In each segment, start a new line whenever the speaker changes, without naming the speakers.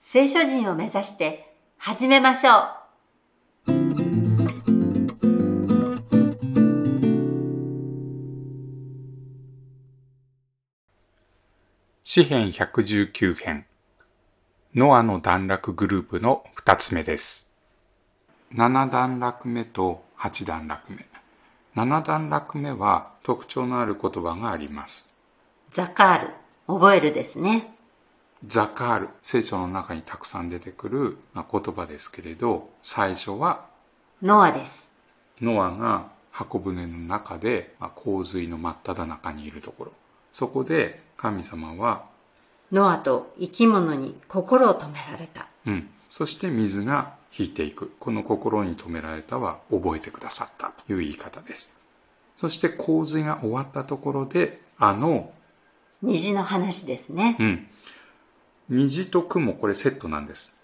聖書人を目指して始めましょう。
詩編119編ノアの段落グループの2つ目です7段落目と8段落目7段落目は特徴のある言葉があります
ザカール、覚えるですね。
ザカール聖書の中にたくさん出てくるまあ言葉ですけれど最初は
ノアです。
ノアが箱舟の中でまあ洪水の真っ只中にいるところそこで神様は
ノアと生き物に心を止められた。
うん。そして水が引いていく。この心に止められたは覚えてくださったという言い方です。そして洪水が終わったところで、あの、
虹の話ですね。
うん。虹と雲、これセットなんです。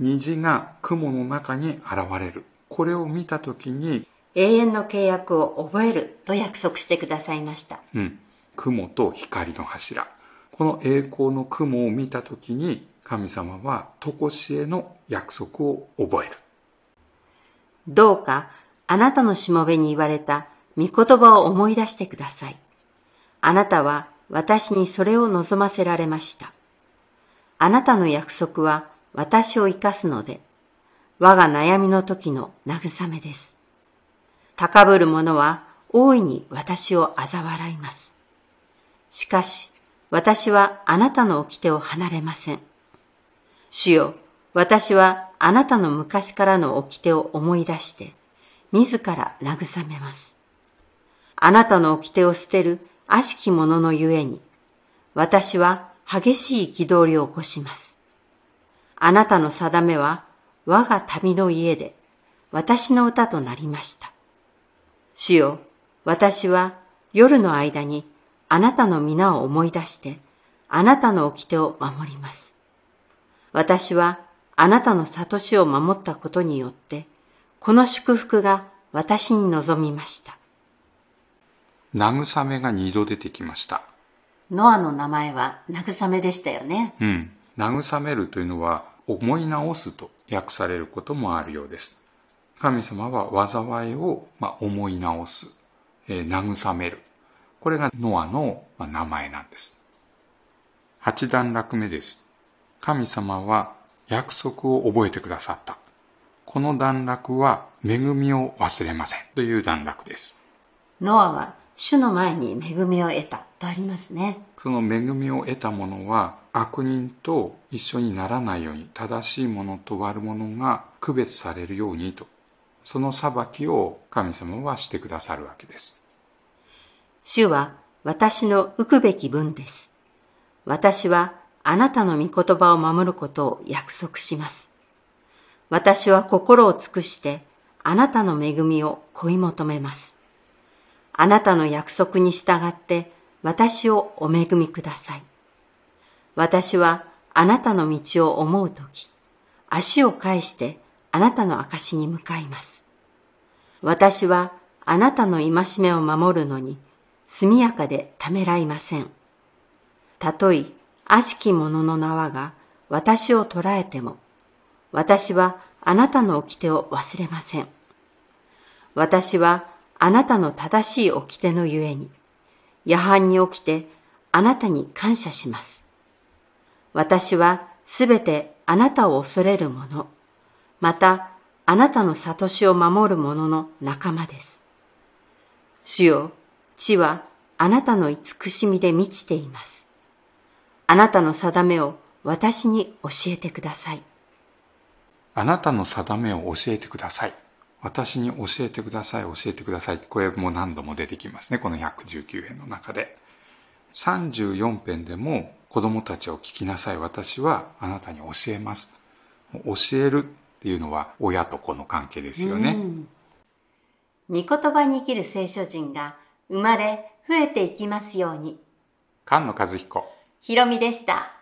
虹が雲の中に現れる。これを見たときに、
永遠の契約を覚えると約束してくださいました。
うん。雲と光の柱。この栄光の雲を見たときに、神様は常しえの約束を覚える。
どうかあなたのしもべに言われた御言葉を思い出してください。あなたは私にそれを望ませられました。あなたの約束は私を生かすので、我が悩みの時の慰めです。高ぶる者は大いに私を嘲笑います。しかし、私はあなたの掟を離れません。主よ、私はあなたの昔からの掟を思い出して、自ら慰めます。あなたの掟を捨てる悪しき者のゆえに、私は激しい憤りを起こします。あなたの定めは我が旅の家で私の歌となりました。主よ、私は夜の間にあなたの皆を思い出して、あなたの掟を守ります。私はあなたの悟しを守ったことによって、この祝福が私に望みました。
慰めが二度出てきました。
ノアの名前は慰めでしたよね。
うん。慰めるというのは思い直すと訳されることもあるようです。神様は災いを、まあ、思い直す、えー慰める。これがノアの、まあ名前なんです。八段落目です。神様は約束を覚えてくださった。この段落は恵みを忘れませんという段落です。
ノアは主の前に恵みを得たとありますね。
その恵みを得た者は悪人と一緒にならないように正しいものと悪者が区別されるようにとその裁きを神様はしてくださるわけです
主は私の浮くべき分です。私はあなたの御言葉を守ることを約束します。私は心を尽くしてあなたの恵みを追い求めます。あなたの約束に従って私をお恵みください。私はあなたの道を思うとき、足を返してあなたの証に向かいます。私はあなたの戒めを守るのに速やかでためらいません。たとえ悪しき者の縄が私を捕らえても、私はあなたの掟を忘れません。私はあなたの正しい掟のゆえに、夜半に起きてあなたに感謝します。私はすべてあなたを恐れる者、またあなたの悟しを守る者の仲間です。主よ、地はあなたの慈しみで満ちています。あなたの定めを私に教えてください。
あなたの定めを教えてください私に教えてください、教えてください。これも何度も出てきますね、この119編の中で。34編でも子供たちを聞きなさい、私はあなたに教えます。教えるっていうのは親と子の関係ですよね。
御言葉に生きる聖書人が生まれ増えていきますように。
菅野和彦。
ひろみでした。